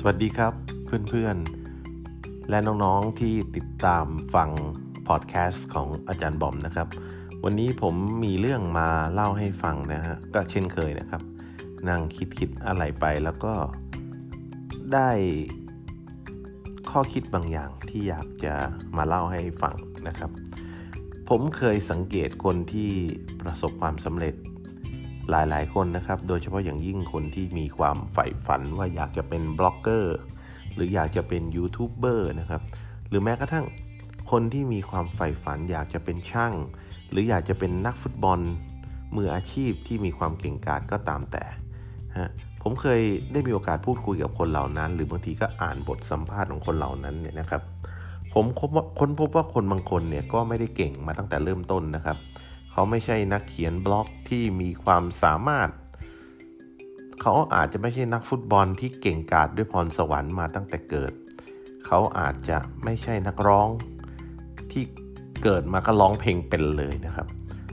สวัสดีครับเพื่อนๆ และน้องๆที่ติดตามฟังพอดแคสต์ของอาจารย์บอมนะครับ วันนี้ผมมีเรื่องมาเล่าให้ฟังนะฮะก็เช่นเคยนะครับ นั่งคิดคิดอะไรไปแล้วก็ได้ข้อคิดบางอย่างที่อยากจะมาเล่าให้ฟังนะครับ ผมเคยสังเกตคนที่ประสบความสำเร็จ หลายๆ คนนะครับ โดยเฉพาะอย่างยิ่งคนที่มีความใฝ่ฝันว่าอยากจะเป็นบล็อกเกอร์ หรืออยากจะเป็นยูทูบเบอร์นะครับ หรือแม้กระทั่งคนที่มีความใฝ่ฝัน อยากจะเป็นช่าง หรืออยากจะเป็นนักฟุตบอล มืออาชีพที่มีความเก่งกาจก็ตามแต่ฮะผมเคยได้มีโอกาสพูดคุยกับคนเหล่านั้น หรือบางทีก็อ่านบทสัมภาษณ์ของคนเหล่านั้นเนี่ยนะครับ ผมค้นพบว่าคนบางคนเนี่ยก็ไม่ได้เก่งมาตั้งแต่เริ่มต้นนะครับ เขาไม่ใช่นักเขียนบล็อกที่มีความสามารถ เขาอาจจะไม่ใช่นักฟุตบอลที่เก่งกาจด้วยพรสวรรค์มาตั้งแต่เกิด เขาอาจจะไม่ใช่นักร้องที่เกิดมาก็ร้องเพลงเป็นเลยนะครับ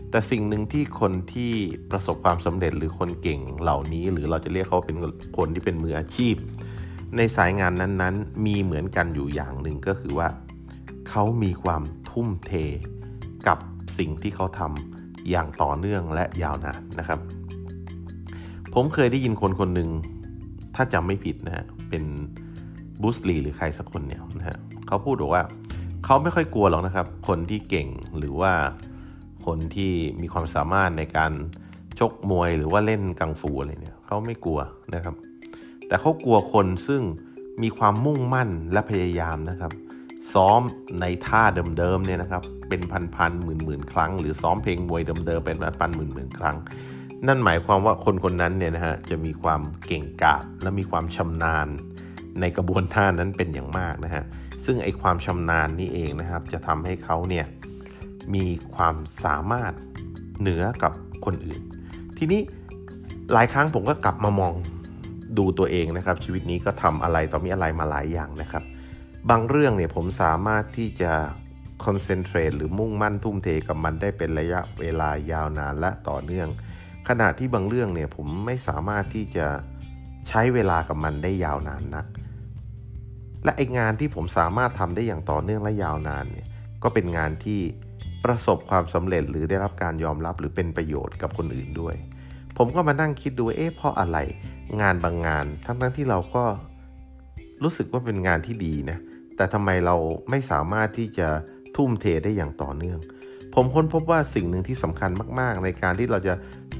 แต่สิ่งหนึ่งที่คนที่ประสบความสำเร็จหรือคนเก่งเหล่านี้ หรือเราจะเรียกเขาเป็นคนที่เป็นมืออาชีพ ในสายงานนั้นๆ มีเหมือนกันอยู่อย่างหนึ่งก็คือว่า เขามีความทุ่มเทกับสิ่งที่เขาทำ อย่างต่อเนื่องและยาวนานนะครับ ผมเคยได้ยินคนคนหนึ่งถ้าจำไม่ผิดนะฮะเป็นบูสลีหรือใครสักคนเนี่ยนะฮะเขาพูดบอกว่าเขาไม่ค่อยกลัวหรอกนะครับ คนที่เก่งหรือว่าคนที่มีความสามารถในการชกมวยหรือว่าเล่นกังฟูอะไรเนี่ยเขาไม่กลัวนะครับ แต่เขากลัวคนซึ่งมีความมุ่งมั่นและพยายามนะครับ ซ้อมในท่าเดิมๆเนี่ยนะครับเป็นพันๆหมื่นๆครั้ง หรือซ้อมเพลงมวยเดิมๆเป็นพันๆหมื่นๆครั้ง นั่นหมายความว่าคนคนนั้นเนี่ยนะฮะจะมีความเก่งกาจและมีความชำนาญในกระบวนท่านั้นเป็นอย่างมากนะฮะซึ่งไอความชำนาญนี้เองนะครับ จะทำให้เขาเนี่ยมีความสามารถเหนือกับคนอื่น ทีนี้หลายครั้งผมก็กลับมามองดูตัวเองนะครับ ชีวิตนี้ก็ทำอะไรต่อมีอะไรมาหลายอย่างนะครับ บางเรื่องเนี่ยผมสามารถที่จะคอนเซนเทรตหรือมุ่งมั่นทุ่มเทกับมันได้เป็นระยะเวลายาวนานและต่อเนื่อง ขณะที่บางเรื่องเนี่ยผมไม่สามารถที่จะใช้เวลากับมันได้ยาวนานนัก และไองานที่ผมสามารถทำได้อย่างต่อเนื่องและยาวนานเนี่ยก็เป็นงานที่ประสบความสำเร็จหรือได้รับการยอมรับหรือเป็นประโยชน์กับคนอื่นด้วย ผมก็มานั่งคิดดูเอ๊ะเพราะอะไรงานบางงาน ทั้งทั้งที่เราก็รู้สึกว่าเป็นงานที่ดีนะ แต่ทำไมเราไม่สามารถที่จะทุ่มเทได้อย่างต่อเนื่อง ผมค้นพบว่าสิ่งหนึ่งที่สำคัญมาก ๆ ในการที่เราจะ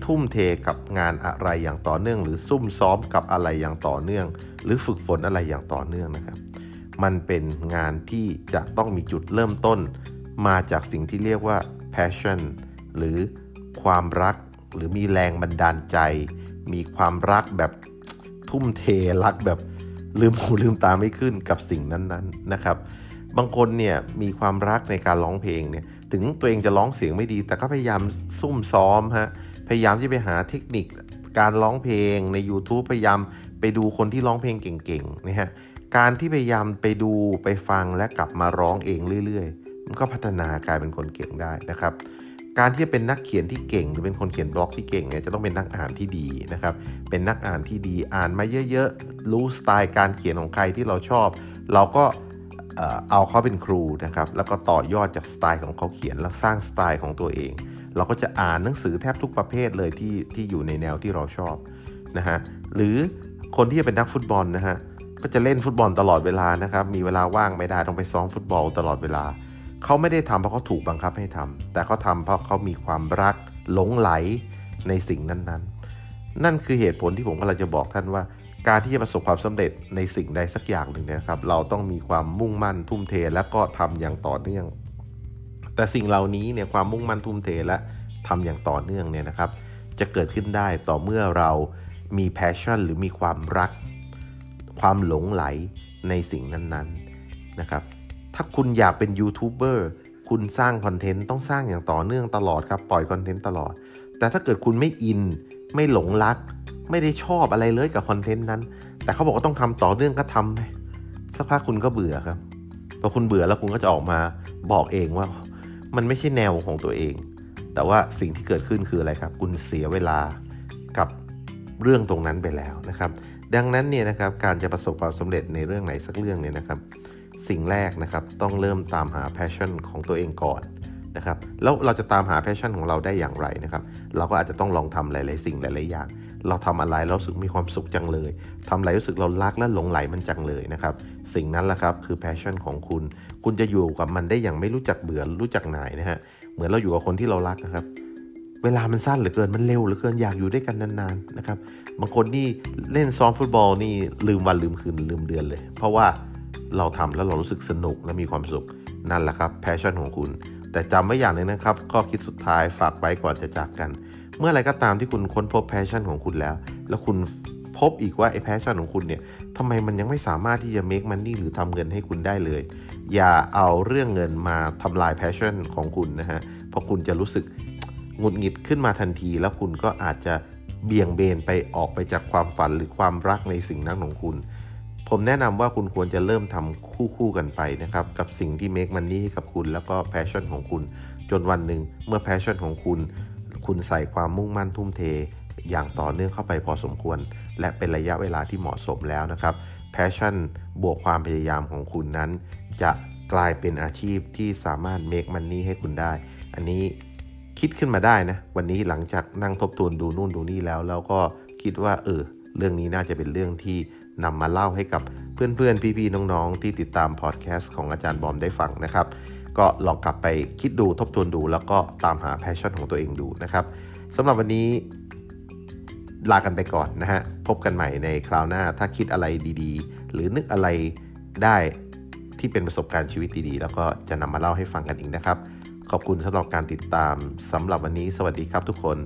ทุ่มเทกับงานอะไรอย่างต่อเนื่อง หรือซุ่มซ้อมกับอะไรอย่างต่อเนื่อง หรือฝึกฝนอะไรอย่างต่อเนื่องนะครับ มันเป็นงานที่จะต้องมีจุดเริ่มต้น มาจากสิ่งที่เรียกว่า passion หรือความรักหรือมีแรงบันดาลใจ มีความรักแบบทุ่มเทรักแบบ ลืมหูลืมตาไม่ขึ้นกับสิ่งนั้นๆนะครับ บางคนเนี่ยมีความรักในการร้องเพลงเนี่ยถึงตัวเองจะร้องเสียงไม่ดี แต่ก็พยายามซุ่มซ้อมฮะพยายามที่ไปหาเทคนิคการร้องเพลงใน YouTube พยายามไปดูคนที่ร้องเพลงเก่งๆนะฮะการที่พยายามไปดูไปฟังและกลับมาร้องเองเรื่อยๆ มันก็พัฒนากลายเป็นคนเก่งได้นะครับ การที่จะเป็นนักเขียนที่เก่ง หรือเป็นคนเขียนบล็อกที่เก่งเนี่ยจะต้องเป็นนักอ่านที่ดีนะครับ เป็นนักอ่านที่ดีอ่านมาเยอะๆ รู้สไตล์การเขียนของใครที่เราชอบ เราก็เอาเขาเป็นครูนะครับแล้วก็ต่อยอดจากสไตล์ของเขาเขียนแล้วสร้างสไตล์ของตัวเอง เราก็จะอ่านหนังสือแทบทุกประเภทเลยที่ที่อยู่ในแนวที่เราชอบนะฮะหรือคนที่จะเป็นนักฟุตบอลนะฮะก็จะเล่นฟุตบอลตลอดเวลานะครับมีเวลาว่างไม่ได้ต้องไปซ้อมฟุตบอลตลอดเวลา เขาไม่ได้ทำเพราะเขาถูกบังคับให้ทำแต่เขาทาเพราะเขามีความรักหลงไหลในสิ่งนั้นๆ นั่นคือเหตุผลที่ผมกำลังจะบอกท่านว่า การที่จะประสบความสำเร็จในสิ่งใดสักอย่างหนึ่งนะครับ เราต้องมีความมุ่งมั่นทุ่มเทและก็ทำอย่างต่อเนื่อง แต่สิ่งเหล่านี้เนี่ยความมุ่งมั่นทุ่มเทและทำอย่างต่อเนื่องเนี่ยนะครับ จะเกิดขึ้นได้ต่อเมื่อเรามี passion หรือมีความรัก ความหลงใหลในสิ่งนั้นๆนะครับ ถ้าคุณอยากเป็นยูทูบเบอร์คุณสร้างคอนเทนต์ต้องสร้างอย่างต่อเนื่องตลอดครับ ปล่อยคอนเทนต์ตลอด แต่ถ้าเกิดคุณไม่อิน ไม่หลงรัก ไม่ได้ชอบอะไรเลยกับคอนเทนต์นั้น แต่เขาบอกว่าต้องทำต่อเนื่องก็ทำไปสักพักคุณก็เบื่อครับพอคุณเบื่อแล้วคุณก็จะออกมาบอกเองว่า มันไม่ใช่แนวของตัวเอง แต่ว่าสิ่งที่เกิดขึ้นคืออะไรครับ คุณเสียเวลากับเรื่องตรงนั้นไปแล้วนะครับ ดังนั้นเนี่ยนะครับการจะประสบความสำเร็จในเรื่องไหนสักเรื่องเนี่ยนะครับ สิ่งแรกนะครับต้องเริ่มตามหา passion ของตัวเองก่อนนะครับแล้วเราจะตามหา passion ของเราได้อย่างไรนะครับเราก็อาจจะต้องลองทำหลาย ๆ สิ่งหลาย ๆ อย่าง เราทำอะไรเราสึกมีความสุขจังเลยทำอะไรรู้สึกเรารักและหลงไหลมันจังเลยนะครับสิ่งนั้นแหละครับคือ passion ของคุณ คุณจะอยู่กับมันได้อย่างไม่รู้จักเบื่อรู้จักหน่ายนะฮะเหมือนเราอยู่กับคนที่เรารักนะครับเวลามันสั้นเหลือเกินมันเร็วเหลือเกินอยากอยู่ด้วยกันนานๆนะครับบางคนนี่เล่นซ้อมฟุตบอลนี่ลืมวันลืมคืนลืมเดือนเลย เพราะว่า เราทำแล้วเรารู้สึกสนุกและมีความสุขนั่นแหละครับ passion ของคุณ แต่จำไว้อย่างหนึ่งนะครับ ข้อคิดสุดท้ายฝากไว้ก่อนจะจากกัน เมื่อไรก็ตามที่คุณค้นพบ passion ของคุณแล้ว แล้วคุณพบอีกว่าไอ้ passion ของคุณเนี่ยทำไมมันยังไม่สามารถที่จะ make money หรือทำเงินให้คุณได้เลย อย่าเอาเรื่องเงินมาทำลาย passion ของคุณนะฮะเพราะคุณจะรู้สึกหงุดหงิดขึ้นมาทันที แล้วคุณก็อาจจะเบี่ยงเบนไปออกไปจากความฝันหรือความรักในสิ่งนั้นของคุณ ผมแนะนำว่าคุณควรจะเริ่มทำคู่คู่กันไปนะครับ กับสิ่งที่ make money ให้กับคุณแล้วก็ passion ของคุณ จนวันหนึ่งเมื่อ passion ของคุณ คุณใส่ความมุ่งมั่นทุ่มเท อย่างต่อเนื่องเข้าไปพอสมควร และเป็นระยะเวลาที่เหมาะสมแล้วนะครับ passion บวกความพยายามของคุณนั้น จะกลายเป็นอาชีพที่สามารถ make money ให้คุณได้ อันนี้คิดขึ้นมาได้นะ วันนี้หลังจากนั่งทบทวนดูนู่นดูนี่แล้ว แล้วก็คิดว่าเออเรื่องนี้น่าจะเป็นเรื่องที่ นำมาเล่าให้กับเพื่อนๆ พี่ๆ น้องๆ ที่ติดตามพอดแคสต์ของอาจารย์บอมได้ฟังนะครับ ก็ลองกลับไปคิดดูทบทวนดู แล้วก็ตามหาแพชชั่นของตัวเองดูนะครับสำหรับวันนี้ลากันไปก่อนนะฮะ พบกันใหม่ในคราวหน้า ถ้าคิดอะไรดีๆ หรือนึกอะไรได้ที่เป็นประสบการณ์ชีวิตดีๆ แล้วก็จะนำมาเล่าให้ฟังกันอีกนะครับ ขอบคุณสำหรับการติดตามสำหรับวันนี้ สวัสดีครับทุกคน